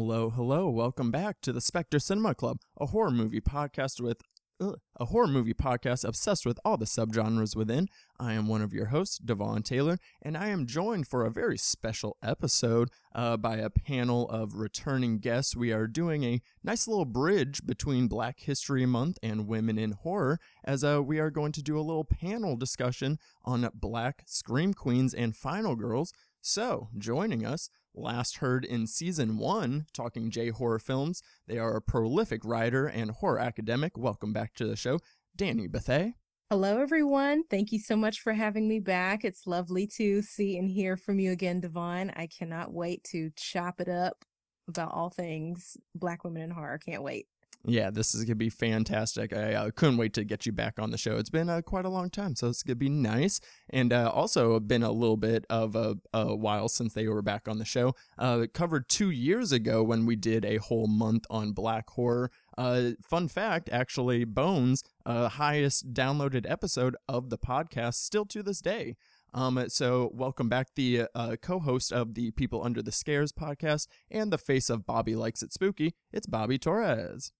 Hello, hello. Welcome back to the Specter Cinema Club, a horror movie podcast with ugh, a horror movie podcast obsessed with all the subgenres within. I am one of your hosts, DeVaughn Taylor, and I am joined for a very special episode uh, by a panel of returning guests. We are doing a nice little bridge between Black History Month and Women in Horror, as uh, we are going to do a little panel discussion on Black Scream Queens and Final Girls. So, joining us, last heard in season one, talking J horror films, they are a prolific writer and horror academic. Welcome back to the show, Dani Bethea. Hello, everyone. Thank you so much for having me back. It's lovely to see and hear from you again, DeVaughn. I cannot wait to chop it up about all things Black women in horror. Can't wait. Yeah, this is gonna be fantastic. I uh, couldn't wait to get you back on the show. It's been uh, quite a long time, so it's gonna be nice. And uh, also been a little bit of a, a, while since they were back on the show. Uh, covered two years ago when we did a whole month on black horror. Uh, fun fact, actually, Bones, uh, highest downloaded episode of the podcast, still to this day. Um, so welcome back, the uh, co-host of the People Under the Scares podcast and the face of Bobby Likes It Spooky. It's Bobby Torrez.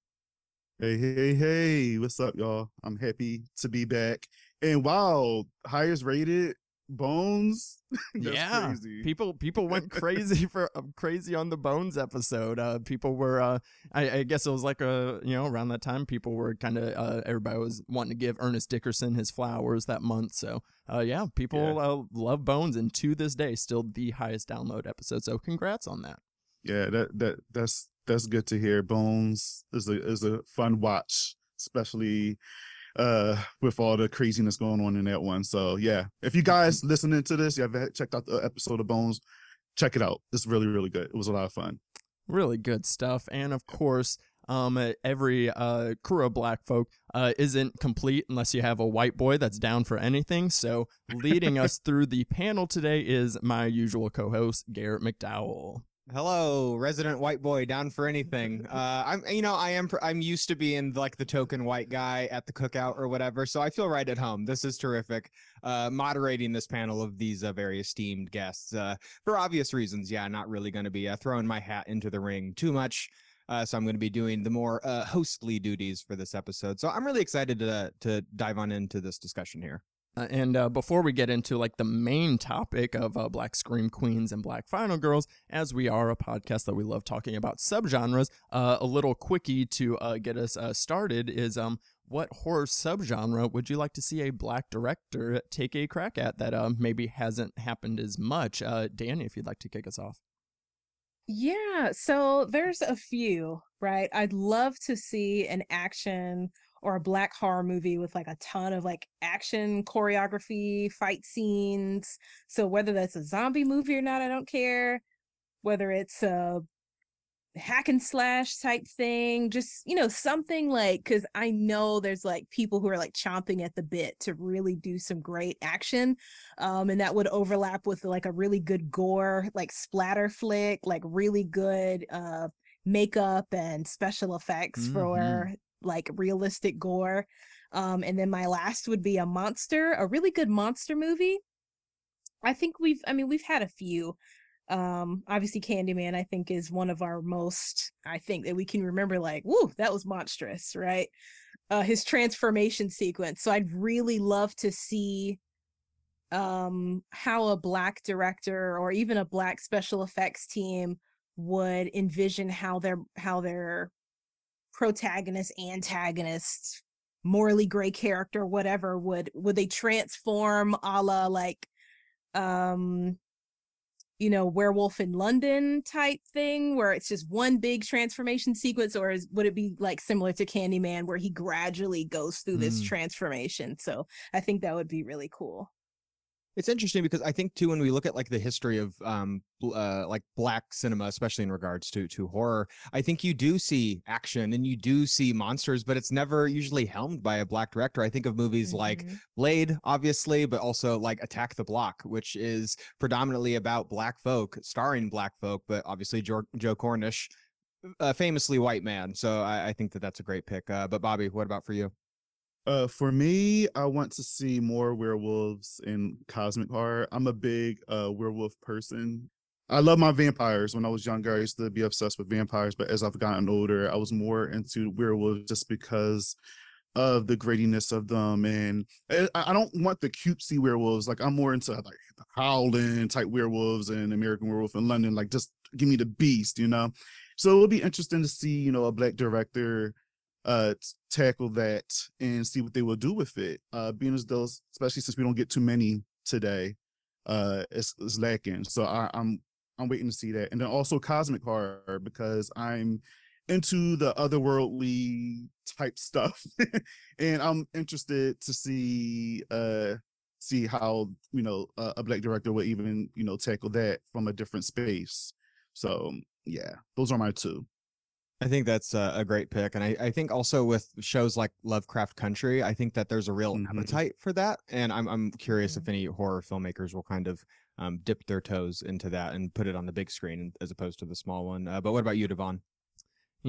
Hey, hey, hey, what's up, y'all? I'm happy to be back. And wow, highest rated Bones. yeah, crazy. people people went crazy for uh, crazy on the Bones episode. Uh, people were, uh, I, I, guess it was like a you know around that time people were kind of uh, everybody was wanting to give Ernest Dickerson his flowers that month. So uh, yeah, people Yeah. Uh, love Bones, and to this day, still the highest download episode. So congrats on that. Yeah, that that that's that's good to hear. Bones is a is a fun watch, especially uh with all the craziness going on in that one. So yeah, if you guys listening to this, you have checked out the episode of Bones, check it out. It's really really good. It was a lot of fun. really good stuff and of course um every uh crew of black folk uh isn't complete unless you have a white boy that's down for anything so leading us through the panel today is my usual co-host garrett mcdowell Hello, resident white boy, down for anything. Uh, I'm, you know, I am, I'm used to being like the token white guy at the cookout or whatever, so I feel right at home. This is terrific. Uh, moderating this panel of these uh, very esteemed guests, uh, for obvious reasons. Yeah, not really going to be uh, throwing my hat into the ring too much. Uh, so I'm going to be doing the more uh, hostly duties for this episode. So I'm really excited to to dive on into this discussion here. Uh, and uh, before we get into like the main topic of uh, Black Scream Queens and Black Final Girls, as we are a podcast that we love talking about subgenres, uh, a little quickie to uh, get us uh, started is um, what horror subgenre would you like to see a black director take a crack at that maybe hasn't happened as much? Dani, if you'd like to kick us off. Yeah, so there's a few, right? I'd love to see an action or a black horror movie with like a ton of like action choreography, fight scenes. So whether that's a zombie movie or not, I don't care. Whether it's a hack and slash type thing, just you know, something like because I know there's like people who are like chomping at the bit to really do some great action. Um, and that would overlap with like a really good gore, like splatter flick, like really good uh makeup and special effects for like realistic gore. Um, and then my last would be a monster, a really good monster movie. I think we've, I mean, we've had a few. Um, obviously, Candyman, I think, is one of our most, I think, that we can remember, like, woo, that was monstrous, right? Uh, his transformation sequence. So I'd really love to see um how a black director or even a black special effects team would envision how their how their protagonist antagonist morally gray character whatever would would they transform a la like um you know werewolf in london type thing where it's just one big transformation sequence or is, would it be like similar to candyman where he gradually goes through this Mm. transformation so i think that would be really cool It's interesting because I think too when we look at like the history of um uh like black cinema, especially in regards to to horror, I think you do see action and you do see monsters, but it's never usually helmed by a black director. I think of movies like Mhm. Blade, obviously, but also like Attack the Block, which is predominantly about black folk, starring black folk, but obviously Joe, Joe Cornish, a famously white man. So I, I think that that's a great pick. Uh, but Bobby, what about for you? Uh, for me, I want to see more werewolves in cosmic horror. I'm a big uh werewolf person. I love my vampires. When I was younger, I used to be obsessed with vampires, but as I've gotten older, I was more into werewolves just because of the grittiness of them. And I, I don't want the cutesy werewolves. Like I'm more into like howling type werewolves and American Werewolf in London. Like just give me the beast, you know. So it'll be interesting to see, you know, a black director uh tackle that and see what they will do with it. Uh being as those, especially since we don't get too many today, uh is, is lacking. So I, I'm I'm waiting to see that. And then also cosmic horror because I'm into the otherworldly type stuff. and I'm interested to see uh see how, you know, uh, a black director would even, you know, tackle that from a different space. So, yeah, those are my two. I think that's a, a great pick, and I, I think also with shows like Lovecraft Country, I think that there's a real Mhm. appetite for that, and I'm I'm curious Mhm. if any horror filmmakers will kind of um, dip their toes into that and put it on the big screen as opposed to the small one. Uh, but what about you, DeVaughn?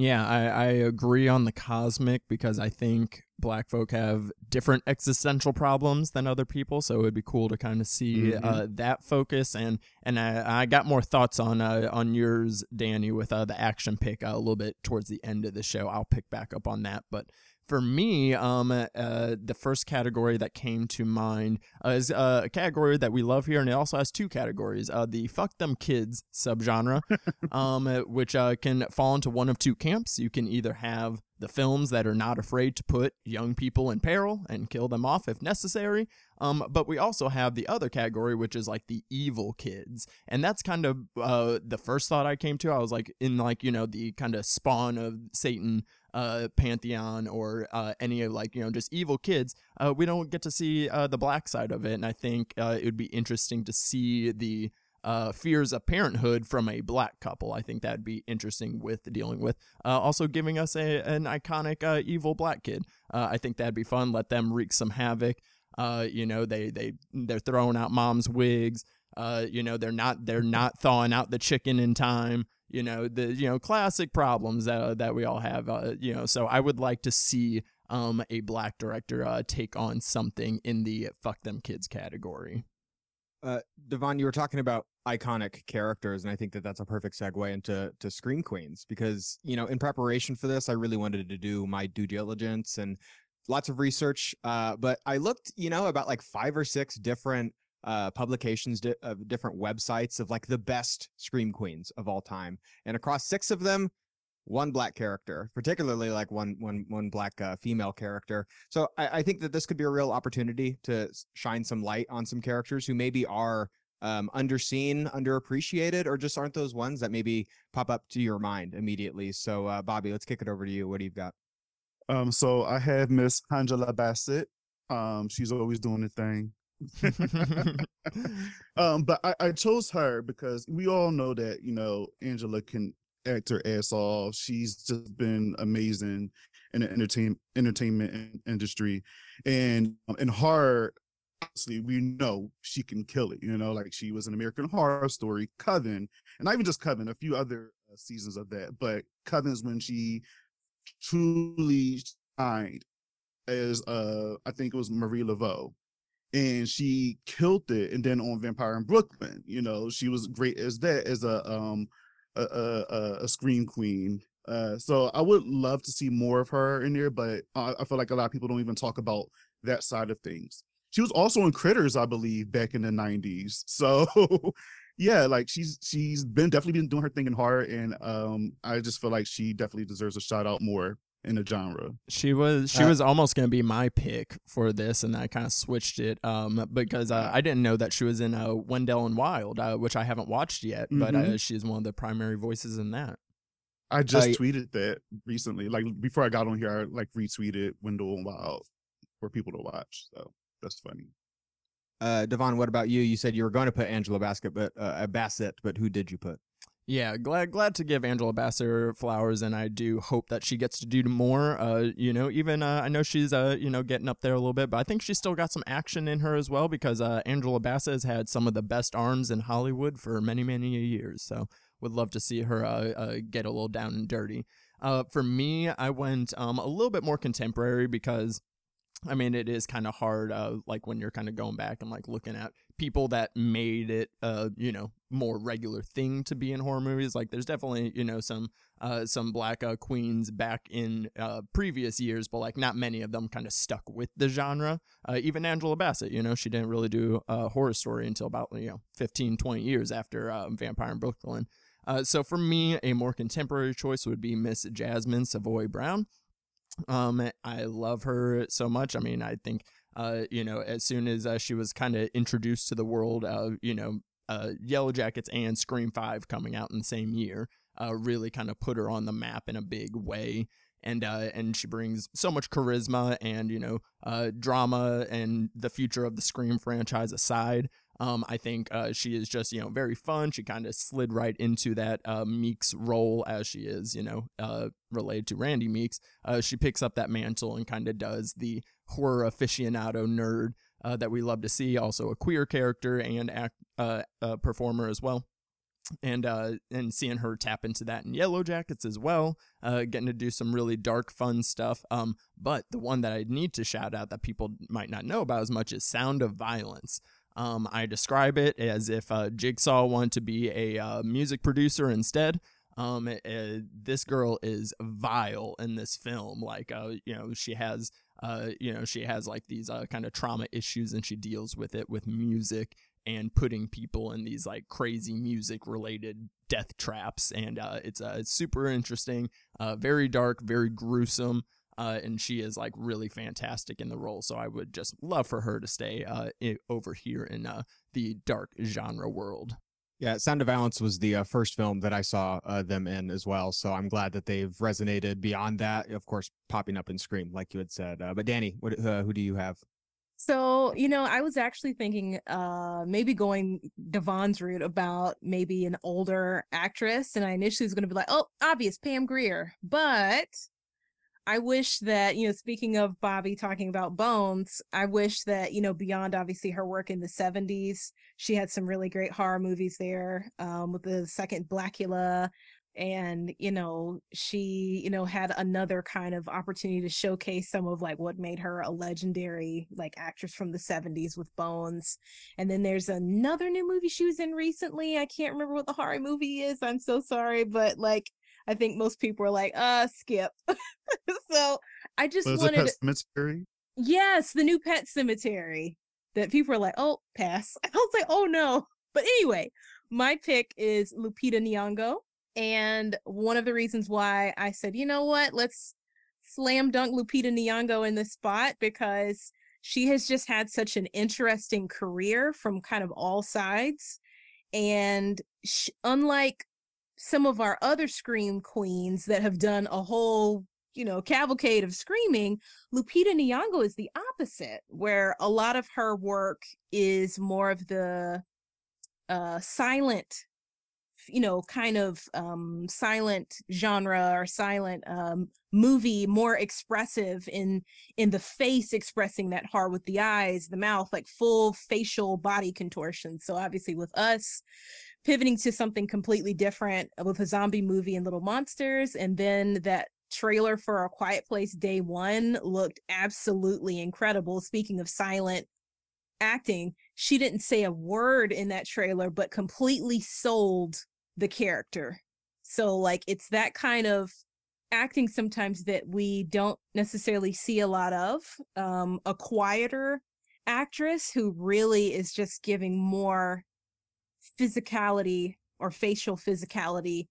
Yeah, I, I agree on the cosmic because I think black folk have different existential problems than other people. So it would be cool to kind of see Mhm. uh, that focus. And and I, I got more thoughts on uh, on yours, Dani, with uh, the action pick uh, a little bit towards the end of the show. I'll pick back up on that. But for me, um, uh, the first category that came to mind uh, is uh, a category that we love here, and it also has two categories: uh, the "fuck them kids" subgenre, um, which uh, can fall into one of two camps. You can either have the films that are not afraid to put young people in peril and kill them off if necessary. Um, but we also have the other category, which is like the evil kids, and that's kind of uh, the first thought I came to. I was like, in like you know the kind of spawn of Satan uh, pantheon or uh, any of like you know just evil kids. Uh, we don't get to see uh, the black side of it, and I think uh, it would be interesting to see the uh, fears of parenthood from a black couple. I think that'd be interesting with dealing with. Also giving us a an iconic evil black kid. I think that'd be fun. Let them wreak some havoc. You know, they they they're throwing out mom's wigs. You know, they're not they're not thawing out the chicken in time. You know, the you know classic problems that that we all have. Uh, you know, so I would like to see um a black director uh take on something in the fuck them kids category. Uh, DeVaughn, you were talking about iconic characters, and I think that that's a perfect segue into to Scream Queens because you know, in preparation for this, I really wanted to do my due diligence and lots of research. Uh, but I looked, you know, about like five or six different uh, publications di- of different websites of like the best Scream Queens of all time, and across six of them, one black character, particularly like one one one black uh, female character. So I, I think that this could be a real opportunity to shine some light on some characters who maybe are um, underseen, underappreciated, or just aren't those ones that maybe pop up to your mind immediately. So uh, Bobby, let's kick it over to you. What do you got? Um, so I have Miss Angela Bassett. Um, she's always doing the thing. um, but I, I chose her because we all know that you know Angela can act her ass off. She's just been amazing in the entertain entertainment industry, and um, in horror, obviously we know she can kill it. You know, like she was an American Horror Story, Coven, and not even just Coven, a few other uh, seasons of that. But Coven's when she truly shined as uh I think it was Marie Laveau and she killed it. And then on Vampire in Brooklyn, you know, she was great as that as a um a a, a- scream queen. Uh, so I would love to see more of her in there, but I, I feel like a lot of people don't even talk about that side of things. She was also in Critters, I believe, back in the '90s. So yeah, like she's she's been definitely been doing her thing in horror, and um, I just feel like she definitely deserves a shout out more in the genre. She was she Uh, was almost gonna be my pick for this, and I kind of switched it um because uh, I didn't know that she was in uh, Wendell and Wild, uh, which I haven't watched yet, but uh, Mhm. she's one of the primary voices in that. I just y- tweeted that recently. Like before I got on here, I like retweeted Wendell and Wild for people to watch. So that's funny. Uh, DeVaughn, what about you? You said you were going to put Angela Bassett, but uh, Bassett, but who did you put? Yeah, glad glad to give Angela Bassett flowers, and I do hope that she gets to do more. Uh, you know, even uh, I know she's uh, you know, getting up there a little bit, but I think she's still got some action in her as well because uh, Angela Bassett has had some of the best arms in Hollywood for many many years. So would love to see her uh, uh get a little down and dirty. For me, I went um a little bit more contemporary because I mean, it is kind of hard, uh, like when you're kind of going back and like looking at people that made it, uh, you know, more regular thing to be in horror movies. Like, there's definitely, you know, some, uh, some black uh, queens back in uh, previous years, but like not many of them kind of stuck with the genre. Uh, even Angela Bassett, you know, she didn't really do a horror story until about you know 15, 20 years after uh, Vampire in Brooklyn. Uh, so for me, a more contemporary choice would be Miss Jasmine Savoy Brown. Um, I love her so much. I mean, I think, uh, you know, as soon as uh, she was kind of introduced to the world, uh, you know, uh, Yellowjackets and Scream Five coming out in the same year, uh, really kind of put her on the map in a big way. And uh, and she brings so much charisma and you know uh, drama and the future of the Scream franchise aside. Um, I think uh, she is just you know very fun. She kind of slid right into that uh, Meeks role as she is you know uh, related to Randy Meeks. Uh, she picks up that mantle and kind of does the horror aficionado nerd uh, that we love to see. Also a queer character and act uh, performer as well. And and seeing her tap into that in Yellowjackets as well, getting to do some really dark, fun stuff. Um, but the one that I need to shout out that people might not know about as much is Sound of Violence. Um, I describe it as if uh, Jigsaw wanted to be a uh, music producer instead. Um, uh, this girl is vile in this film. Like, uh, you know, she has, uh, you know, she has like these uh, kind of trauma issues, and she deals with it with music and putting people in these like crazy music related death traps. And uh, it's uh, super interesting, uh, very dark, very gruesome uh, and she is like really fantastic in the role. So I would just love for her to stay uh, i- over here in uh, the dark genre world. Yeah, Sound of Violence was the uh, first film that I saw uh, them in as well. So I'm glad that they've resonated beyond that. Of course, popping up in Scream, like you had said. Uh, but Dani, what, uh, who do you have? So, you know, I was actually thinking uh maybe going DeVaughn's route about maybe an older actress. And I initially was gonna be like, oh, obvious, Pam Grier. But I wish that, you know, speaking of Bobby talking about Bones, I wish that, you know, beyond obviously her work in the 70s, she had some really great horror movies there um, with the second Blackula. And, you know, she, you know, had another kind of opportunity to showcase some of like what made her a legendary like actress from the 70s with Bones. And then there's another new movie she was in recently. I can't remember what the horror movie is. I'm so sorry, but like I think most people are like, uh, skip. so I just it wanted, Pet Sematary? yes, the new pet sematary that people are like, oh, pass. I was like, oh no. But anyway, my pick is Lupita Nyong'o. And one of the reasons why I said, you know what, let's slam dunk Lupita Nyong'o in this spot because she has just had such an interesting career from kind of all sides. And sh- unlike some of our other scream queens that have done a whole you know cavalcade of screaming lupita nyong'o is the opposite where a lot of her work is more of the uh silent you know kind of um silent genre or silent um movie more expressive in in the face expressing that heart with the eyes the mouth like full facial body contortion so obviously with us pivoting to something completely different with a zombie movie and little monsters and then that trailer for a quiet place day one looked absolutely incredible. Speaking of silent acting she didn't say a word in that trailer but completely sold the character. So like it's that kind of acting sometimes that we don't necessarily see a lot of. Um a quieter actress who really is just giving more physicality or facial physicality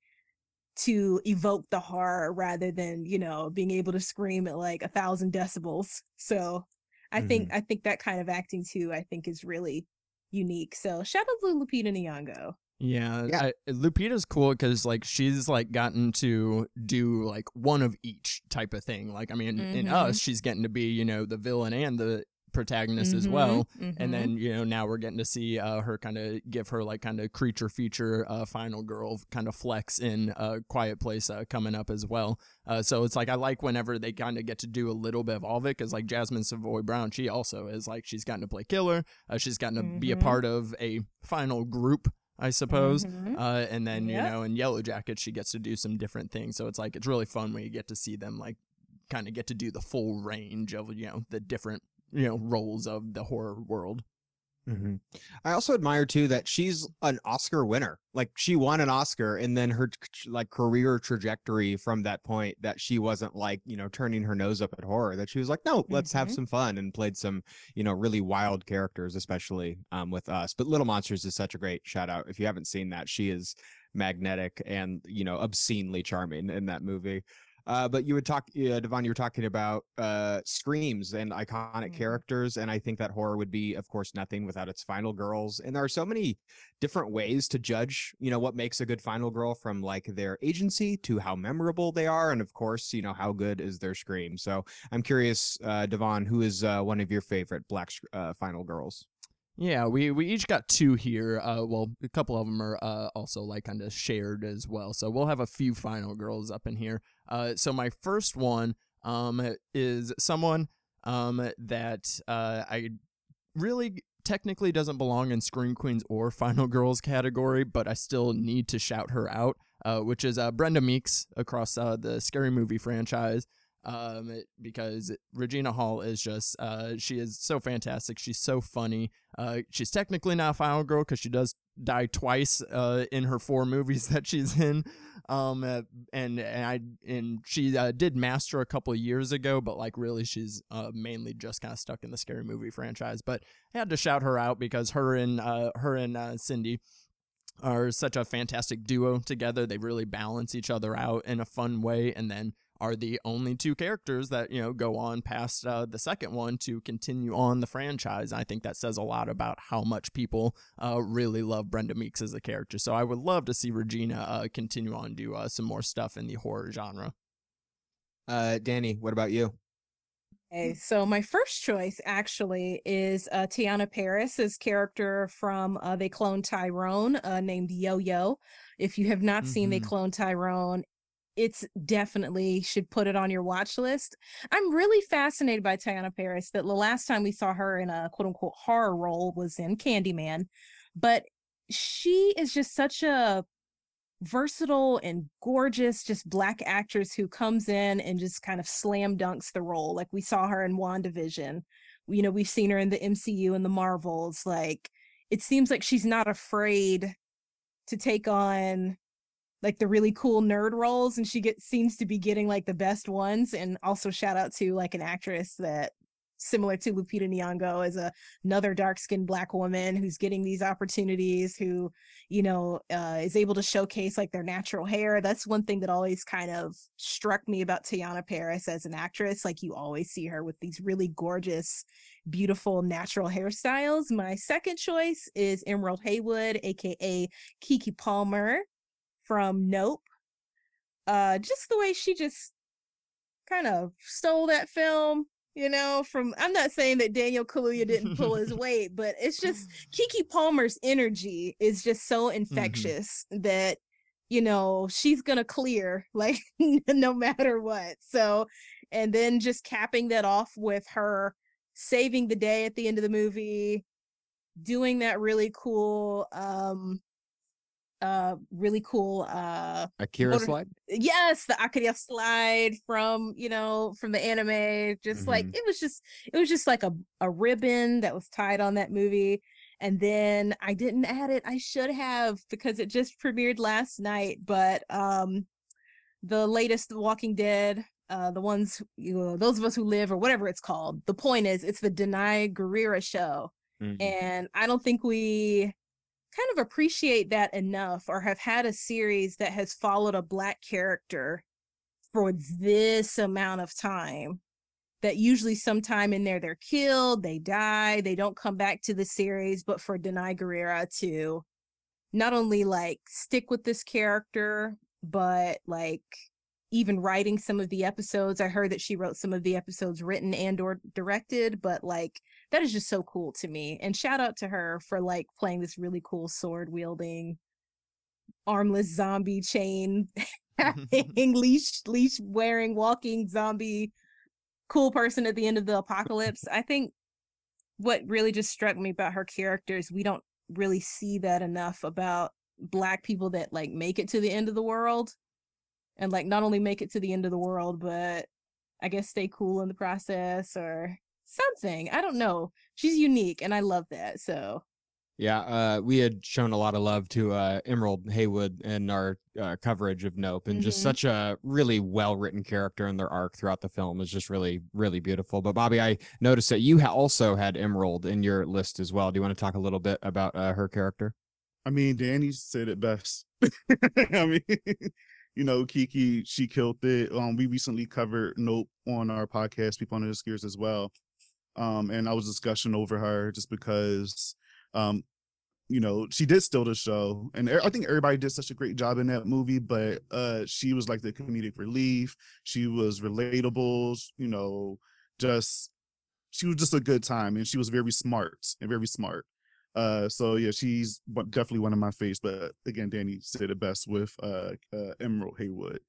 to evoke the horror rather than you know being able to scream at like a thousand decibels so i think i think that kind of acting too i think is really unique so shout out to lupita nyong'o Yeah, Yeah. I, Lupita's cool because like she's like gotten to do like one of each type of thing. Like I mean, in Mhm. us, she's getting to be you know the villain and the protagonist as well. Mhm, And then you know now we're getting to see uh, her kind of give her like kind of creature feature uh, final girl kind of flex in uh, Quiet Place uh, coming up as well. Uh, so it's like I like whenever they kind of get to do a little bit of all of it because like Jasmine Savoy Brown, she also is like she's gotten to play killer. Uh, she's gotten to be a Mhm. part of a final group, I suppose. Mhm. Uh, and then Yep. you know in Yellowjacket she gets to do some different things. So it's like it's really fun when you get to see them like kind of get to do the full range of you know the different you know roles of the horror world. Mm-hmm. I also admire too that she's an Oscar winner. Like she won an Oscar, and then her like career trajectory from that point that she wasn't like you know turning her nose up at horror. That she was like, no, let's mm-hmm. have some fun, and played some you know really wild characters, especially um, with us. But Little Monsters is such a great shout out. If you haven't seen that, she is magnetic and you know obscenely charming in that movie. Uh, but you would talk, uh, DeVaughn, you were talking about uh, screams and iconic mm-hmm. characters. And I think that horror would be, of course, nothing without its final girls. And there are so many different ways to judge, you know, what makes a good final girl from like their agency to how memorable they are. And of course, you know, how good is their scream. So I'm curious, uh, DeVaughn, who is uh, one of your favorite black uh, final girls? Yeah, we, we each got two here. Uh, well, a couple of them are uh, also like kind of shared as well. So we'll have a few final girls up in here. Uh, so my first one um, is someone um, that uh, I really technically doesn't belong in Scream Queens or Final Girls category, but I still need to shout her out, uh, which is uh, Brenda Meeks across uh, the Scary Movie franchise um, because Regina Hall is just uh, she is so fantastic. She's so funny. Uh, she's technically not a final girl because she does die twice uh, in her four movies that she's in. Um, uh, and and I and she uh, did Master a couple years ago, but like really, she's uh, mainly just kind of stuck in the scary movie franchise. But I had to shout her out because her and uh, her and uh, Cindy are such a fantastic duo together. They really balance each other out in a fun way, and then are the only two characters that you know go on past uh, the second one to continue on the franchise. I think that says a lot about how much people uh, really love Brenda Meeks as a character. So I would love to see Regina uh, continue on do uh, some more stuff in the horror genre. Uh, Dani, what about you? Okay, so my first choice actually is uh, Teyonah Parris's character from uh, They Clone Tyrone, uh, named Yo Yo. If you have not mm-hmm. seen They mm-hmm. Clone Tyrone, it's definitely should put it on your watch list. I'm really fascinated by Teyonah Parris. that the last time we saw her in a quote unquote horror role was in Candyman, but she is just such a versatile and gorgeous just black actress who comes in and just kind of slam dunks the role like we saw her in WandaVision. You know, we've seen her in the MCU and the Marvels like it seems like she's not afraid to take on like the really cool nerd roles and she gets seems to be getting like the best ones and also shout out to like an actress that similar to Lupita Nyong'o as a, another dark-skinned black woman who's getting these opportunities who you know uh, is able to showcase like their natural hair. That's one thing that always kind of struck me about Teyonah Parris as an actress. Like you always see her with these really gorgeous beautiful natural hairstyles. My second choice is Emerald Haywood aka Keke Palmer from Nope. Uh, just the way she just kind of stole that film, you know, from I'm not saying that Daniel Kaluuya didn't pull his weight, but it's just Keke Palmer's energy is just so mm-hmm. infectious mm-hmm. that you know she's gonna clear like no matter what. So, and then just capping that off with her saving the day at the end of the movie, doing that really cool um uh really cool uh Akira motor- slide. Yes, the Akira slide from you know from the anime. Just mm-hmm. like it was just it was just like a a ribbon that was tied on that movie. And then I didn't add it. I should have because it just premiered last night. But um the latest Walking Dead, uh the ones you know, those of us who live or whatever it's called. The point is it's the Danai Gurira show. Mm-hmm. And I don't think we kind of appreciate that enough or have had a series that has followed a black character for this amount of time that usually sometime in there they're killed they die they don't come back to the series but for Danai Gurira to not only like stick with this character but like even writing some of the episodes. I heard that she wrote some of the episodes written and or directed but like that is just so cool to me. And shout out to her for like playing this really cool sword wielding armless zombie chain leash leash wearing walking zombie cool person at the end of the apocalypse. I think what really just struck me about her character is we don't really see that enough about black people that like make it to the end of the world and like not only make it to the end of the world but I guess stay cool in the process or something. I don't know. She's unique and I love that. So Yeah, uh, we had shown a lot of love to uh, Emerald Haywood in our uh, coverage of Nope, and just Mhm. such a really well written character, and their arc throughout the film is just really, really beautiful. But Bobby, I noticed that you ha- also had Emerald in your list as well. Do you want to talk a little bit about uh, her character? I mean, Dani said it best. I mean, you know, Kiki, she killed it. Um, we recently covered Nope on our podcast, People Under the Scares as well. Um, and I was discussing over her just because um, you know, she did steal the show. And I think everybody did such a great job in that movie, but uh she was like the comedic relief. She was relatable, you know, just she was just a good time and she was very smart and very smart. Uh, so yeah, she's definitely one of my faves. But again, Dani said it best with uh, uh Emerald Haywood.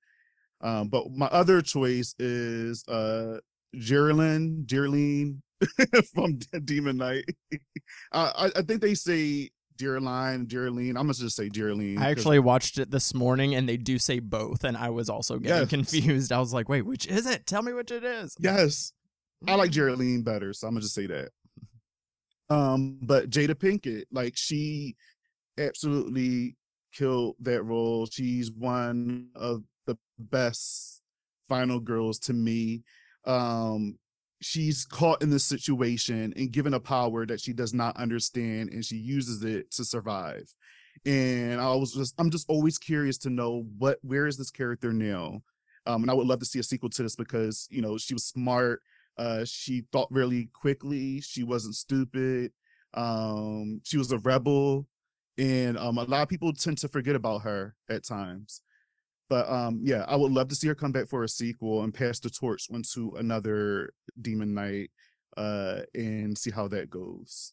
Um, but my other choice is uh Geraldine, Geraldine from Demon Knight. I, I think they say Geraldine, Geraldine. I'm gonna just say Geraldine. I actually watched it this morning and they do say both, and I was also getting Yes. confused. I was like, wait, which is it? Tell me which it is. yes, I like Mm. Geraldine better, so I'm gonna just say that. Um, but Jada Pinkett, like she absolutely killed that role. She's one of the best final girls to me. Um, she's caught in this situation and given a power that she does not understand, and she uses it to survive. And I was just, I'm just always curious to know what, where is this character now? Um, and I would love to see a sequel to this because you know she was smart. Uh, she thought really quickly. She wasn't stupid. Um, she was a rebel, and um, a lot of people tend to forget about her at times. But um, yeah, I would love to see her come back for a sequel and pass the torch onto another Demon Knight, uh, and see how that goes.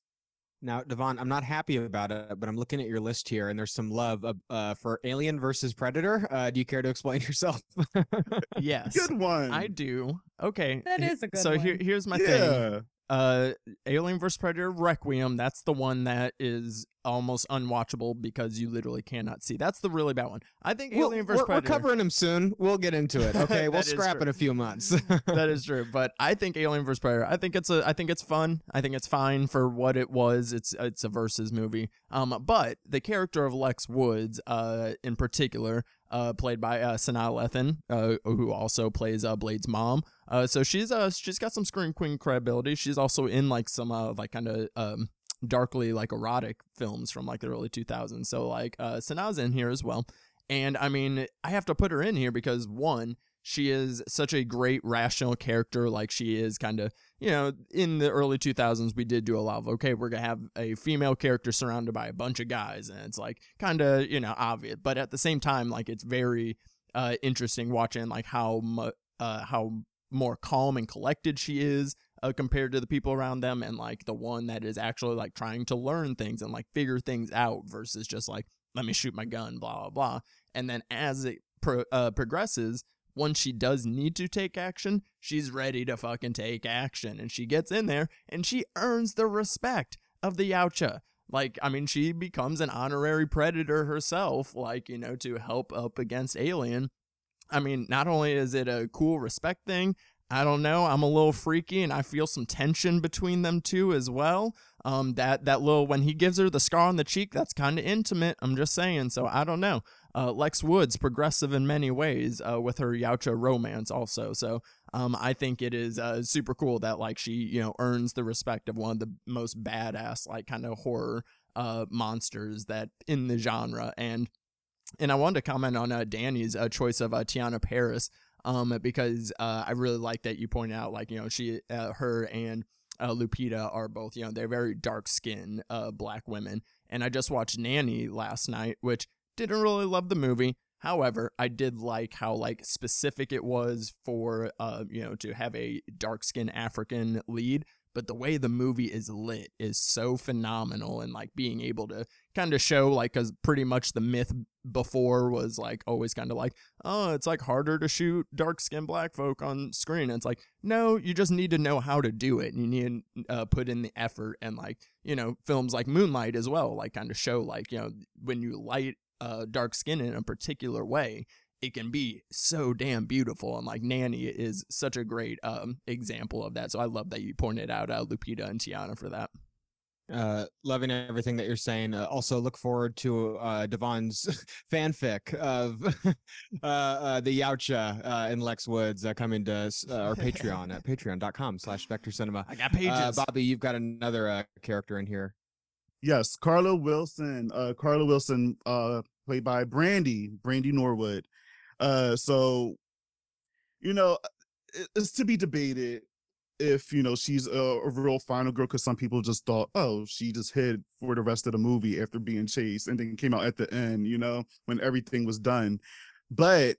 Now, DeVaughn, I'm not happy about it, but I'm looking at your list here, and there's some love uh, uh, for Alien versus Predator. Uh, do you care to explain yourself? Yes, Good one. I do. Okay, That he- is a good So here, here's my thing. Uh alien vs predator requiem that's the one that is almost unwatchable because you literally cannot see that's the really bad one i think We'll- alien vs we're, we're covering him soon. We'll get into it. Okay, we'll scrap in a few months. that is true but i think alien vs predator i think it's a i think it's fun i think it's fine for what it was it's it's a versus movie um but the character of lex woods uh in particular uh played by uh sanaa lathan uh who also plays uh blade's mom. Uh so she's uh she's got some scream queen credibility. She's also in like some uh like kind of um darkly like erotic films from like the early 2000s so like uh sanaa's in here as well. And I mean, I have to put her in here because one, she is such a great rational character. Like she is kind of, you know, in the early 2000s, we did do a lot of, okay, we're going to have a female character surrounded by a bunch of guys. And it's like kind of, you know, obvious. But at the same time, like it's very uh, interesting watching like how, mu- uh, how more calm and collected she is uh, compared to the people around them and like the one that is actually like trying to learn things and like figure things out versus just like let me shoot my gun blah blah blah and then as it pro- uh, progresses once she does need to take action she's ready to fucking take action and she gets in there and she earns the respect of the Yautja. Like, I mean, she becomes an honorary predator herself, like, you know, to help up against Alien. I mean, not only is it a cool respect thing, I don't know, I'm a little freaky and I feel some tension between them two as well. Um, that that little when he gives her the scar on the cheek, that's kind of intimate. I'm just saying. So I don't know. Uh, Lex Woods progressive in many ways uh, with her Yautja romance also. So um, I think it is uh, super cool that like she you know earns the respect of one of the most badass like kind of horror uh, monsters that in the genre and and I wanted to comment on uh, Dani's uh, choice of Teyonah Parris um, because I really like that you point out like you know she her and uh, Lupita are both you know they're very dark skinned uh, black women and I just watched Nanny last night which didn't really love the movie. However I did like how like specific it was for uh you know to have a dark skinned African lead but the way the movie is lit is so phenomenal and like being able to kind of show like because pretty much the myth before was like always kind of like oh it's like harder to shoot dark skinned black folk on screen. And it's like no you just need to know how to do it and you need to uh, put in the effort and like you know films like moonlight as well like kind of show like you know when you light uh, dark skin in a particular way it can be so damn beautiful. And like Nanny is such a great um, example of that. So I love that you pointed out uh, Lupita and Teyonah for that. Uh, loving everything that you're saying. Uh, also, look forward to uh, DeVaughn's fanfic of uh, uh, the Yautja uh, and Lex Woods uh, coming to uh, our Patreon at patreon.com slash Specter Cinema. I got pages. Uh, Bobby, you've got another uh, character in here. Yes, Carla Wilson. Uh, Carla Wilson, uh, played by Brandy, Brandy Norwood. Uh, so, you know, it's to be debated if you know she's a, a real final girl because some people just thought, oh, she just hid for the rest of the movie after being chased, and then came out at the end, you know, when everything was done. But,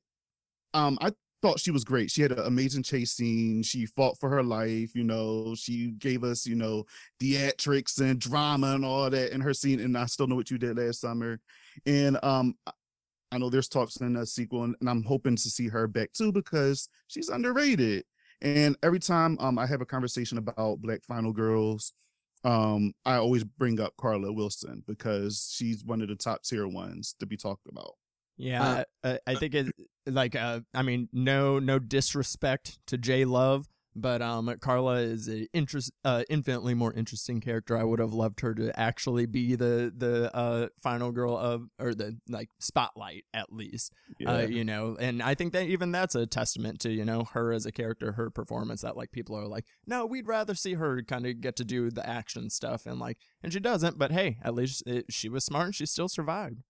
um, I thought she was great. She had an amazing chase scene. She fought for her life. You know, she gave us, you know, theatrics and drama and all that in her scene. And I still know what you did last summer. And um, I- know there's talks in a sequel, and, and I'm hoping to see her back too because she's underrated. And every time um I have a conversation about Black Final Girls, um I always bring up Carla Wilson because she's one of the top tier ones to be talked about. Yeah, I, I think it like uh, I mean, no no disrespect to J Love, but um, Carla is a interest uh, infinitely more interesting character. I would have loved her to actually be the the uh final girl of or the like spotlight at least. Uh, you know, and I think that even that's a testament to you know her as a character, her performance. That like people are like, no, we'd rather see her kind of get to do the action stuff, and like, and she doesn't. But hey, at least it, she was smart. and She still survived.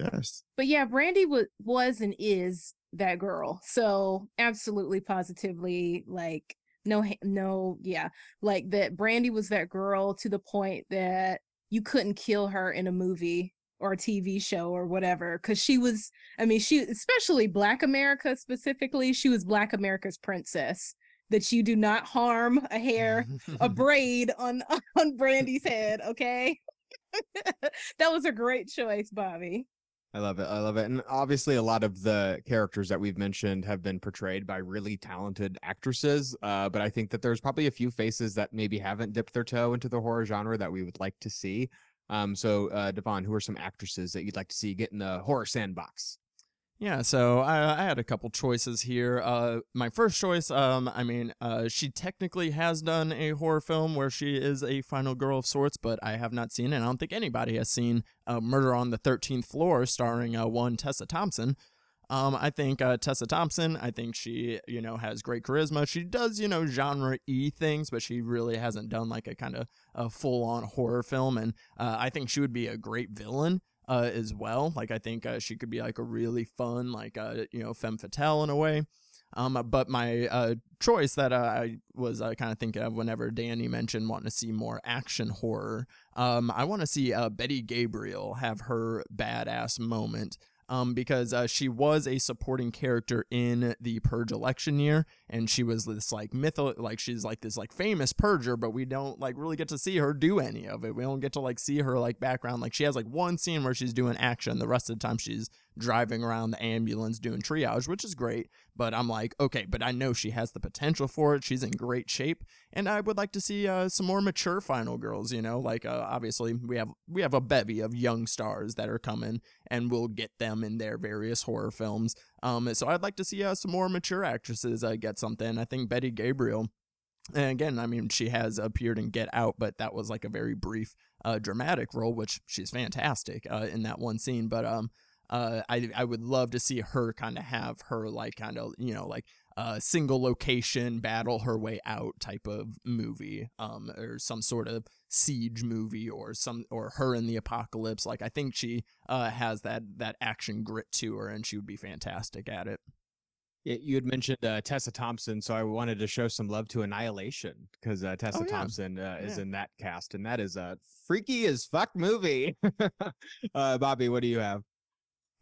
Yes. But yeah, Brandy was was and is that girl. So absolutely, positively, like no, no, yeah, like that. Brandy was that girl to the point that you couldn't kill her in a movie or a TV show or whatever, because she was. I mean, she especially Black America specifically. She was Black America's princess. That you do not harm a hair, a braid on on Brandy's head. Okay, that was a great choice, Bobby. I love it. I love it. And obviously, a lot of the characters that we've mentioned have been portrayed by really talented actresses. Uh, but I think that there's probably a few faces that maybe haven't dipped their toe into the horror genre that we would like to see. Um, so, uh, DeVaughn, who are some actresses that you'd like to see get in the horror sandbox? Yeah, so I, I had a couple choices here. Uh, my first choice, um, I mean, uh, she technically has done a horror film where she is a final girl of sorts, but I have not seen it. I don't think anybody has seen uh, Murder on the Thirteenth Floor, starring uh, one Tessa Thompson. Um, I think uh, Tessa Thompson. I think she, you know, has great charisma. She does, you know, genre e things, but she really hasn't done like a kind of a full on horror film. And uh, I think she would be a great villain uh, as well. Like I think uh, she could be like a really fun, like uh, you know, femme fatale in a way. Um, but my uh, choice that uh, I was uh, kind of thinking of whenever Dani mentioned wanting to see more action horror, um, I want to see uh, Betty Gabriel have her badass moment. Um, because uh, she was a supporting character in the Purge election year, and she was this like mytho, like she's like this like famous purger, but we don't like really get to see her do any of it. We don't get to like see her like background. Like she has like one scene where she's doing action, the rest of the time she's driving around the ambulance doing triage, which is great. But I'm like, okay, but I know she has the potential for it. She's in great shape, and I would like to see uh, some more mature final girls. You know, like uh, obviously we have we have a bevy of young stars that are coming, and we'll get them in their various horror films. Um, so I'd like to see uh, some more mature actresses uh, get something. I think Betty Gabriel. And again, I mean, she has appeared in Get Out, but that was like a very brief, uh, dramatic role, which she's fantastic uh, in that one scene. But um, uh, I I would love to see her kind of have her like kind of you know like uh, single location battle her way out type of movie, um, or some sort of siege movie, or some or her in the apocalypse. Like I think she uh has that that action grit to her, and she would be fantastic at it. You had mentioned uh, Tessa Thompson, so I wanted to show some love to Annihilation because uh, Tessa Oh, yeah. Thompson uh, is in that cast, and that is a freaky as fuck movie. uh, Bobby, what do you have?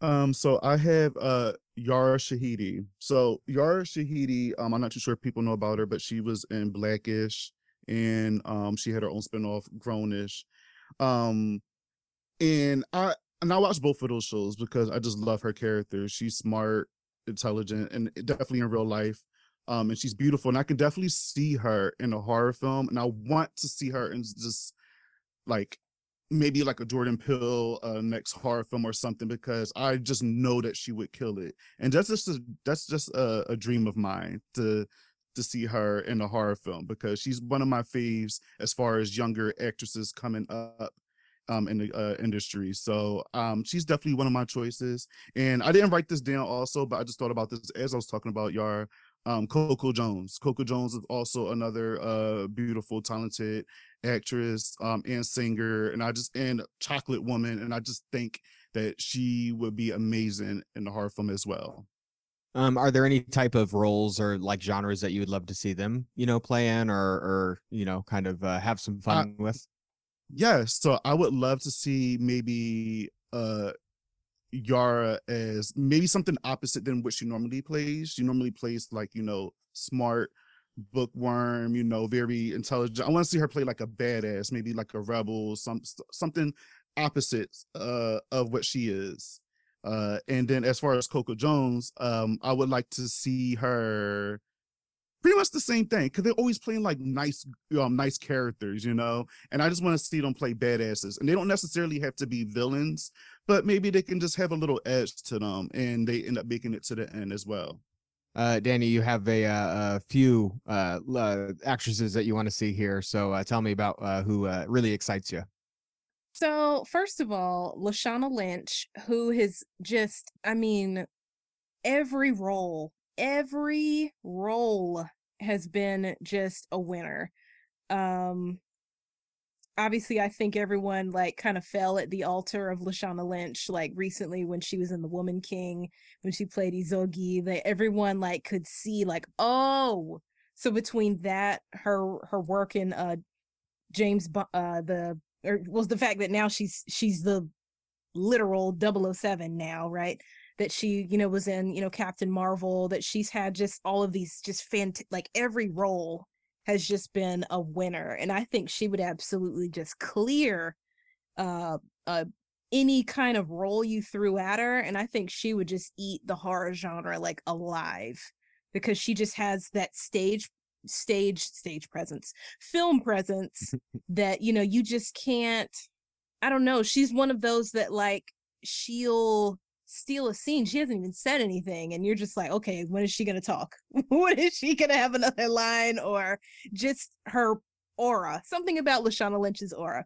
Um, so I have uh Yara Shahidi. So Yara Shahidi, um, I'm not too sure if people know about her, but she was in Blackish and um she had her own spinoff, Grownish. Um and I and I watched both of those shows because I just love her character. She's smart, intelligent, and definitely in real life. Um, and she's beautiful, and I can definitely see her in a horror film, and I want to see her in just like maybe like a Jordan Peele uh, next horror film or something because I just know that she would kill it, and that's just a, that's just a, a dream of mine to to see her in a horror film because she's one of my faves as far as younger actresses coming up um, in the uh, industry. So um, she's definitely one of my choices. And I didn't write this down also, but I just thought about this as I was talking about Yar. Um, Coco Jones. Coco Jones is also another uh, beautiful, talented actress um, and singer, and I just and chocolate woman, and I just think that she would be amazing in the horror film as well. Um, are there any type of roles or like genres that you would love to see them, you know, play in or or you know, kind of uh, have some fun uh, with? Yeah, so I would love to see maybe uh Yara as maybe something opposite than what she normally plays. She normally plays like, you know, smart, bookworm, you know, very intelligent. I want to see her play like a badass, maybe like a rebel, some something opposite uh of what she is. Uh and then as far as Coco Jones, um I would like to see her pretty much the same thing because they're always playing like nice um nice characters you know? And i just want to see them play badasses and they don't necessarily have to be villains but maybe they can just have a little edge to them and they end up making it to the end as well. Uh Dani you have a, uh, a few uh, uh, actresses that you want to see here so uh, tell me about uh, who uh, really excites you. So first of all lashana lynch who has just i mean every role every role has been just a winner. Um obviously I think everyone like kind of fell at the altar of Lashana Lynch like recently when she was in The Woman King when she played Izogie that everyone like could see like oh so between that her her work in uh James uh the or was the fact that now she's she's the literal 007 now right that she you know was in you know captain marvel that she's had just all of these just fant like every role has just been a winner and i think she would absolutely just clear uh uh any kind of role you threw at her and i think she would just eat the horror genre like alive because she just has that stage stage stage presence film presence that you know you just can't i don't know she's one of those that like she'll steal a scene. She hasn't even said anything. And you're just like, okay, when is she going to talk? when is she going to have another line or just her aura? Something about Lashana Lynch's aura.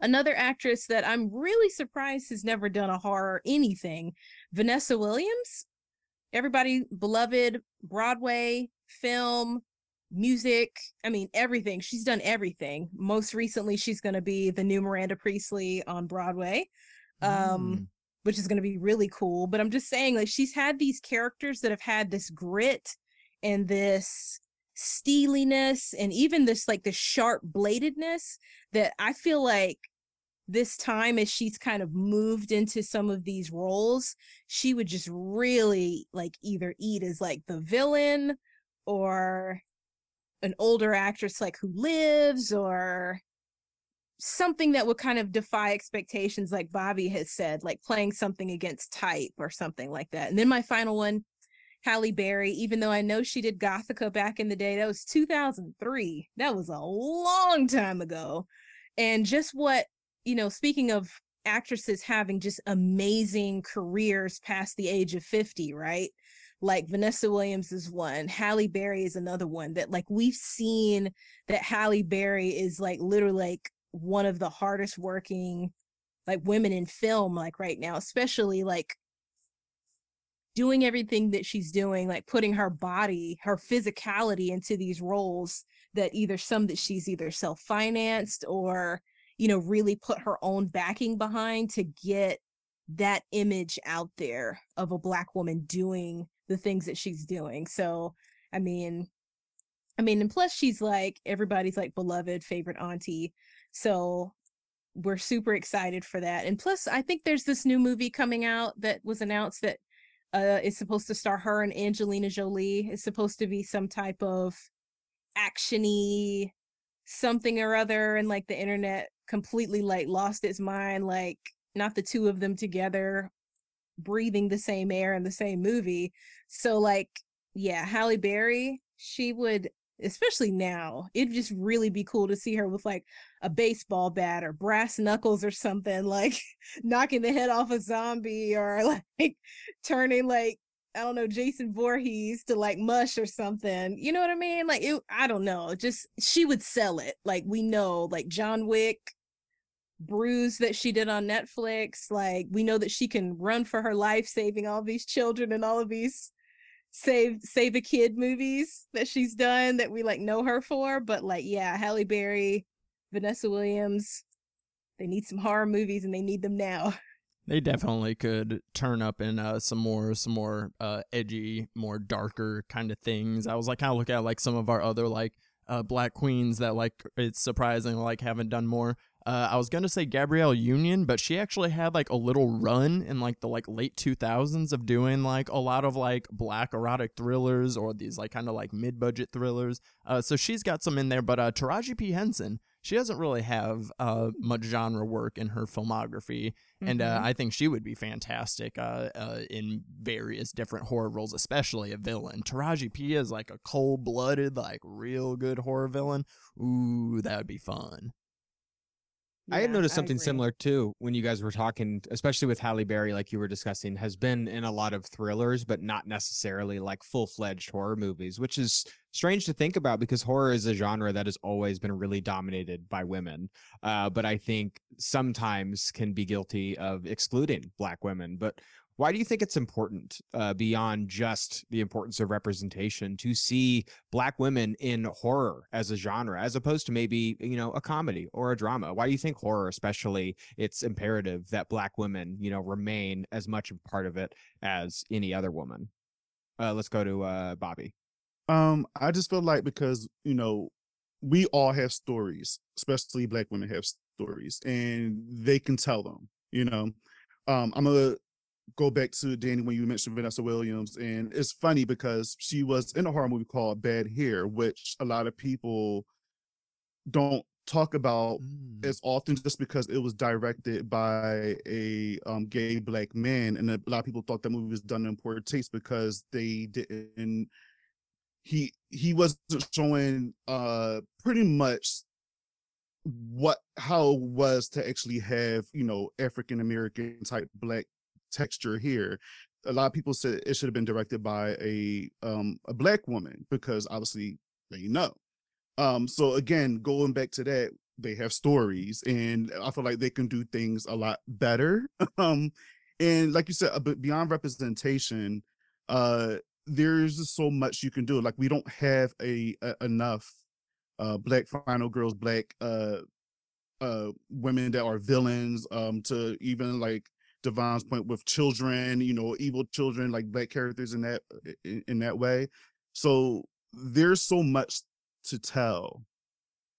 Another actress that I'm really surprised has never done a horror anything, Vanessa Williams. Everybody beloved Broadway, film, music. I mean, everything. She's done everything. Most recently, she's going to be the new Miranda Priestly on Broadway. Um, mm which is going to be really cool. But I'm just saying, like, she's had these characters that have had this grit and this steeliness and even this like the sharp bladedness that I feel like this time as she's kind of moved into some of these roles, she would just really like either eat as like the villain or an older actress like who lives or something that would kind of defy expectations, like Bobby has said, like playing something against type or something like that. And then my final one, Halle Berry, even though I know she did Gothika back in the day, that was 2003. That was a long time ago. And just what, you know, speaking of actresses having just amazing careers past the age of 50, right? Like Vanessa Williams is one, Halle Berry is another one that like we've seen that Halle Berry is like literally like one of the hardest working like women in film like right now especially like doing everything that she's doing like putting her body her physicality into these roles that either some that she's either self-financed or you know really put her own backing behind to get that image out there of a black woman doing the things that she's doing. So i mean i mean and plus she's like everybody's like beloved favorite auntie so we're super excited for that. And plus, I think there's this new movie coming out that was announced that uh, is supposed to star her and Angelina Jolie. It's supposed to be some type of actiony something or other, and like the internet completely like lost its mind. Like not the two of them together, breathing the same air in the same movie. So like, yeah, Halle Berry, she would especially now. It'd just really be cool to see her with like a baseball bat or brass knuckles or something, like knocking the head off a zombie or like turning like I don't know Jason Voorhees to like mush or something. You know what I mean? Like it, I don't know. Just she would sell it. Like we know, like John Wick, Bruised that she did on Netflix. Like we know that she can run for her life, saving all these children and all of these save save a kid movies that she's done that we like know her for. But like, yeah, Halle Berry, Vanessa Williams, they need some horror movies and they need them now. They definitely could turn up in uh, some more, some more uh, edgy, more darker kind of things. I was like, kind of look at like some of our other like uh, black queens that like it's surprising like haven't done more. Uh, I was gonna say Gabrielle Union, but she actually had like a little run in like the like late 2000s of doing like a lot of like black erotic thrillers or these like kind of like mid-budget thrillers. Uh, so she's got some in there. But uh, Taraji P Henson, she doesn't really have uh, much genre work in her filmography, and uh, Mhm. I think she would be fantastic uh, uh, in various different horror roles, especially a villain. Taraji P is like a cold-blooded, like real good horror villain. Ooh, that would be fun. I had noticed something similar too when you guys were talking, especially with Halle Berry, like you were discussing, has been in a lot of thrillers, but not necessarily like full fledged horror movies, which is strange to think about because horror is a genre that has always been really dominated by women. Uh, but I think sometimes can be guilty of excluding Black women. But why do you think it's important, uh, beyond just the importance of representation, to see Black women in horror as a genre, as opposed to maybe you know a comedy or a drama? Why do you think horror, especially, it's imperative that Black women you know remain as much a part of it as any other woman? Uh, let's go to uh, Bobby. Um, I just feel like because you know we all have stories, especially Black women have stories, and they can tell them. You know, um, I'm gonna go back to Dani when you mentioned Vanessa Williams, and it's funny because she was in a horror movie called Bad Hair, which a lot of people don't talk about Mm. as often just because it was directed by a um, gay black man, and a lot of people thought that movie was done in poor taste because they didn't. He he wasn't showing uh pretty much what how it was to actually have you know African American type black texture here. A lot of people said it should have been directed by a um a black woman because obviously they know. Um, so again, going back to that, they have stories, and I feel like they can do things a lot better. um, and like you said, uh, beyond representation, uh, there's so much you can do. Like we don't have a, a enough uh black final girls, black uh uh women that are villains, um, to even like DeVaughn's point with children, you know, evil children, like black characters in that in, in that way. So there's so much to tell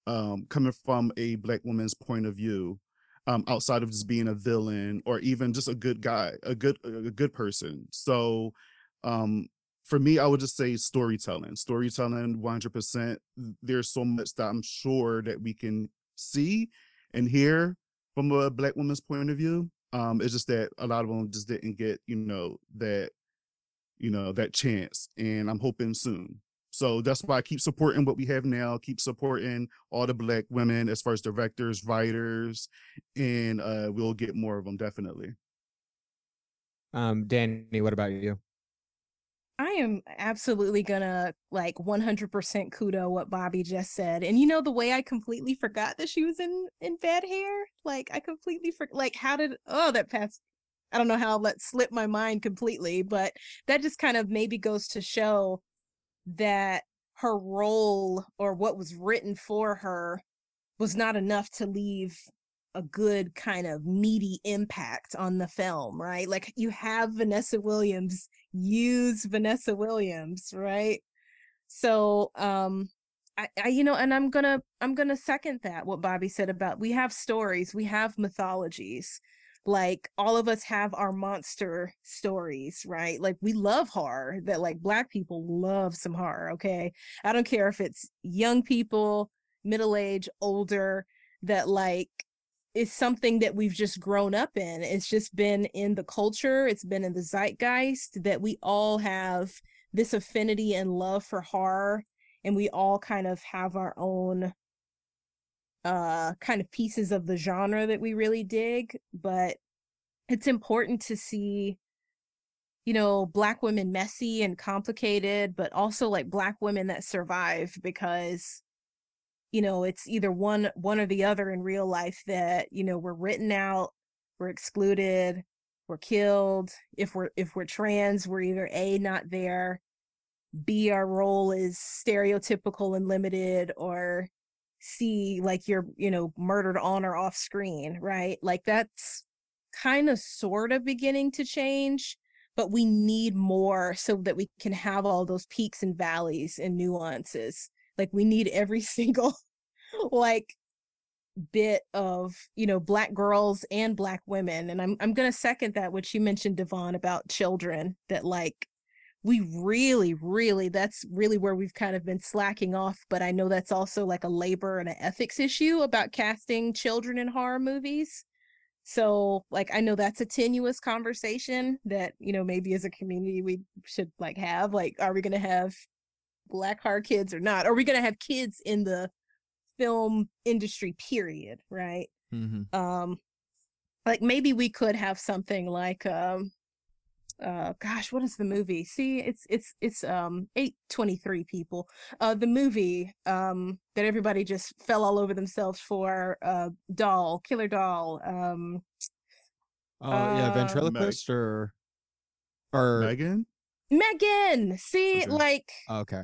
um coming from a black woman's point of view um outside of just being a villain or even just a good guy a good a good person. So um for me i would just say storytelling storytelling 100% there's so much that i'm sure that we can see and hear from a black woman's point of view um it's just that a lot of them just didn't get you know that you know that chance and i'm hoping soon so that's why I keep supporting what we have now, keep supporting all the black women as far as directors, writers, and uh we'll get more of them definitely. Um, Dani, what about you? I am absolutely gonna like 100% kudo what Bobby just said. And you know the way I completely forgot that she was in in bad hair? Like I completely forgot like how did oh that passed I don't know how that slipped my mind completely, but that just kind of maybe goes to show that her role or what was written for her was not enough to leave a good kind of meaty impact on the film, right? Like you have Vanessa Williams use Vanessa Williams, right? So um I, I you know and I'm gonna I'm gonna second that what Bobby said about we have stories, we have mythologies. Like all of us have our monster stories, right? Like we love horror, that like black people love some horror, okay? I don't care if it's young people, middle age, older, that like is something that we've just grown up in. It's just been in the culture, it's been in the zeitgeist that we all have this affinity and love for horror and we all kind of have our own uh kind of pieces of the genre that we really dig but it's important to see you know black women messy and complicated but also like black women that survive because you know it's either one one or the other in real life that you know we're written out we're excluded we're killed if we're if we're trans we're either a not there b our role is stereotypical and limited or c like you're you know murdered on or off screen right? Like that's kind of sort of beginning to change but we need more so that we can have all those peaks and valleys and nuances like we need every single like bit of you know black girls and black women and i'm i'm going to second that what you mentioned DeVaughn about children that like we really really that's really where we've kind of been slacking off but i know that's also like a labor and an ethics issue about casting children in horror movies. So like i know that's a tenuous conversation that you know maybe as a community we should like have like are we going to have black horror kids or not are we going to have kids in the film industry period right Mm-hmm. um like maybe we could have something like um uh gosh what is the movie see it's it's it's um 823 people uh the movie um that everybody just fell all over themselves for uh doll killer doll um Oh yeah, Uh, ventriloquist or or Megan. megan see Okay. like okay.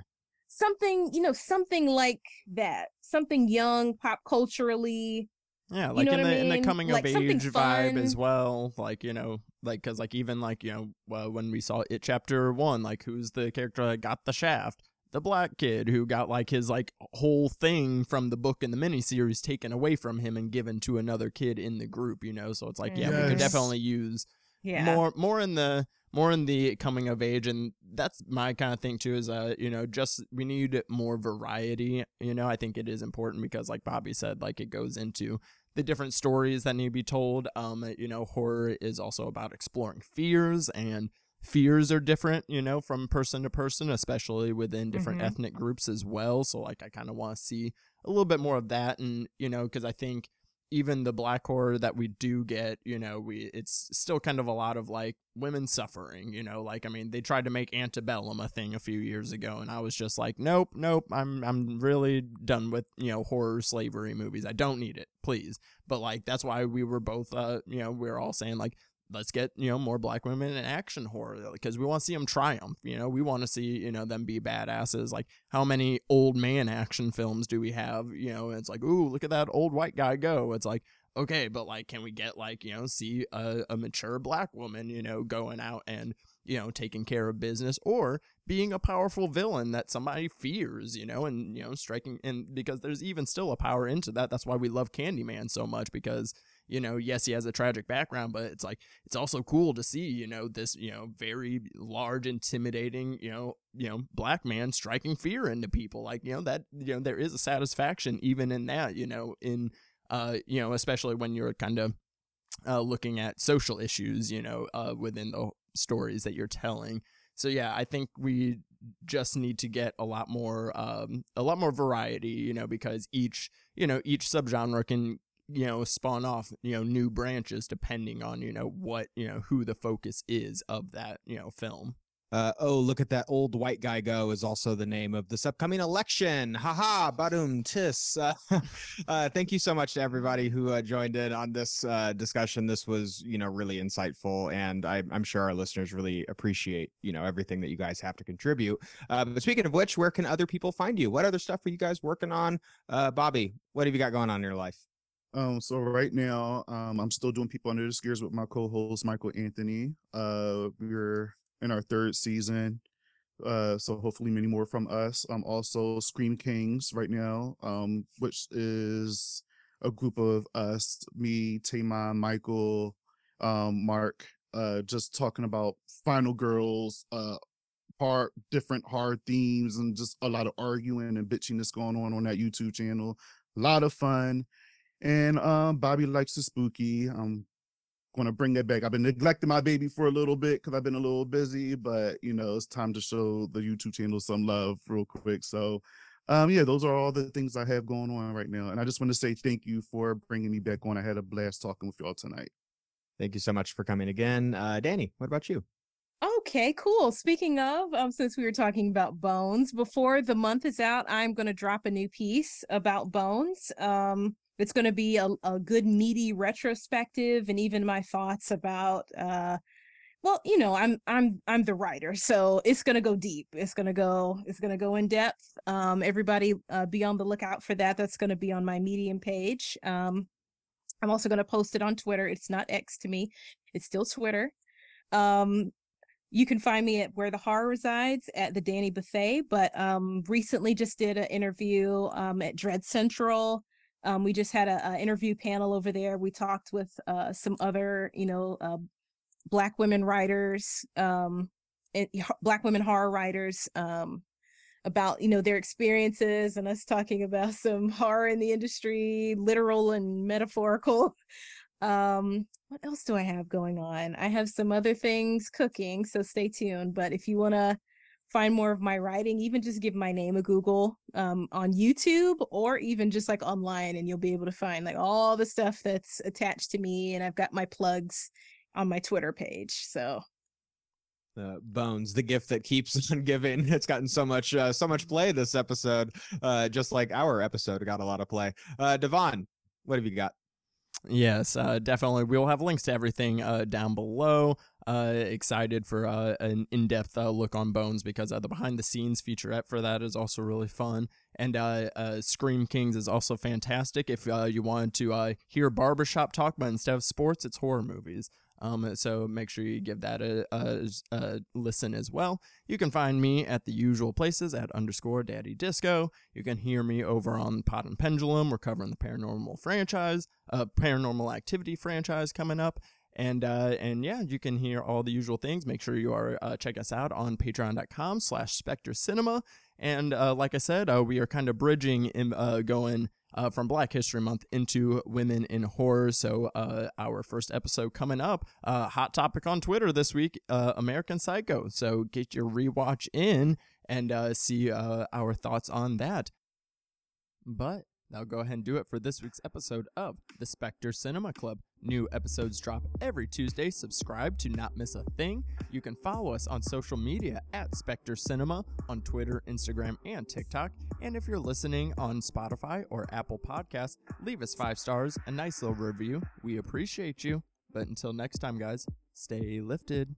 Something you know something like that something young pop culturally Yeah, You like know in what I the in the coming Like of something age vibe as well. Like you know, like because like even like you know well, when we saw it chapter one, like who's the character that got the shaft? The black kid who got like his like whole thing from the book and the miniseries taken away from him and given to another kid in the group. You know, so it's like yeah, we could definitely use yeah more more in the more in the coming of age and that's my kind of thing too is uh you know just we need more variety you know i think it is important because like bobby said like it goes into the different stories that need to be told um you know horror is also about exploring fears and fears are different you know from person to person especially within different Mhm. ethnic groups as well so like i kind of want to see a little bit more of that and you know because i think even the black horror that we do get, you know, we it's still kind of a lot of like women suffering, you know, like I mean, they tried to make antebellum a thing a few years ago and I was just like, nope, nope, I'm I'm really done with, you know, horror slavery movies. I don't need it, please. But like that's why we were both uh, you know, we are all saying like let's get, you know, more black women in action horror because we want to see them triumph, you know, we want to see, you know, them be badasses. Like how many old man action films do we have, you know, and it's like, ooh, look at that old white guy go. It's like okay, but like, can we get like, you know, see a, a mature black woman, you know, going out and, you know, taking care of business or being a powerful villain that somebody fears, you know, and, you know, striking, and because there's even still a power into that. That's why we love Candyman so much because, you know, yes, he has a tragic background, but it's like, it's also cool to see, you know, this, you know, very large, intimidating, you know, you know, black man striking fear into people. Like, you know, that, you know, there is a satisfaction even in that, you know, in, uh, you know, especially when you're kind of uh, looking at social issues, you know, uh, within the stories that you're telling. So yeah, I think we just need to get a lot more, um, a lot more variety, you know, because each, you know, each subgenre can, you know, spawn off, you know, new branches depending on, you know, what, you know, who the focus is of that, you know, film. Uh, oh, look at that old white guy go is also the name of this upcoming election. Haha, badum tis. Uh, uh, thank you so much to everybody who uh, joined in on this uh, discussion. This was, you know, really insightful, and I, I'm sure our listeners really appreciate, you know, everything that you guys have to contribute. Uh, but speaking of which, where can other people find you? What other stuff are you guys working on? Uh, Bobby, what have you got going on in your life? Um, so right now, um, I'm still doing People Under the Scares with my co-host Michael Anthony. Uh, we're in our third season. Uh, so hopefully many more from us. Um, also Scream Kingz right now, um, which is a group of us, me, Tamon, Michael, um, Mark, uh, just talking about final girls, uh, hard, different hard themes and just a lot of arguing and bitchiness going on on that YouTube channel. A lot of fun. And um, Bobby likes the spooky. I'm going to bring that back. I've been neglecting my baby for a little bit because I've been a little busy, but you know, it's time to show the YouTube channel some love real quick. So, um, yeah, those are all the things I have going on right now. And I just want to say thank you for bringing me back on. I had a blast talking with y'all tonight. Thank you so much for coming again. Uh, Dani, what about you? Okay, cool. Speaking of, um, since we were talking about Bones, before the month is out, I'm going to drop a new piece about Bones. Um, it's going to be a, a good, meaty retrospective, and even my thoughts about. Uh, well, you know, I'm I'm I'm the writer, so it's going to go deep. It's going to go it's going to go in depth. Um, everybody, uh, be on the lookout for that. That's going to be on my Medium page. Um, I'm also going to post it on Twitter. It's not X to me. It's still Twitter. Um, you can find me at where the horror resides at the Dani Bethea, but um, recently just did an interview um, at Dread Central. Um, we just had a, a, interview panel over there. We talked with uh, some other, you know, uh, Black women writers, um, Black women horror writers um, about, you know, their experiences and us talking about some horror in the industry, literal and metaphorical. Um, what else do I have going on? I have some other things cooking, so stay tuned. But if you want to find more of my writing, even just give my name a Google um, on YouTube or even just like online, and you'll be able to find like all the stuff that's attached to me. And I've got my plugs on my Twitter page. So uh, bones the gift that keeps on giving it's gotten so much uh, so much play this episode uh just like our episode got a lot of play uh DeVaughn what have you got Yes, uh, definitely. We'll have links to everything uh, down below. Uh, excited for uh, an in depth uh, look on Bones because uh, the behind the scenes featurette for that is also really fun. And Scream Kingz is also fantastic. If you wanted to hear barbershop talk, but instead of sports, it's horror movies. Um, so make sure you give that a, a, a, listen as well. You can find me at the usual places at underscore daddy disco. You can hear me over on Pot and Pendulum. We're covering the paranormal franchise, uh, paranormal activity franchise coming up. And uh, and yeah, you can hear all the usual things. Make sure you are uh, check us out on patreon.com slash specter cinema. And uh, like I said, uh, we are kind of bridging in uh, going uh, from Black History Month into women in horror. So, uh, our first episode coming up, uh, hot topic on Twitter this week uh, American Psycho. So, get your rewatch in and uh, see uh, our thoughts on that. But That'll go ahead and do it for this week's episode of the Specter Cinema Club. New episodes drop every Tuesday. Subscribe to not miss a thing. You can follow us on social media at Spectre Cinema on Twitter, Instagram, and TikTok. And if you're listening on Spotify or Apple Podcasts, leave us five stars, a nice little review. We appreciate you. But until next time, guys, stay lifted.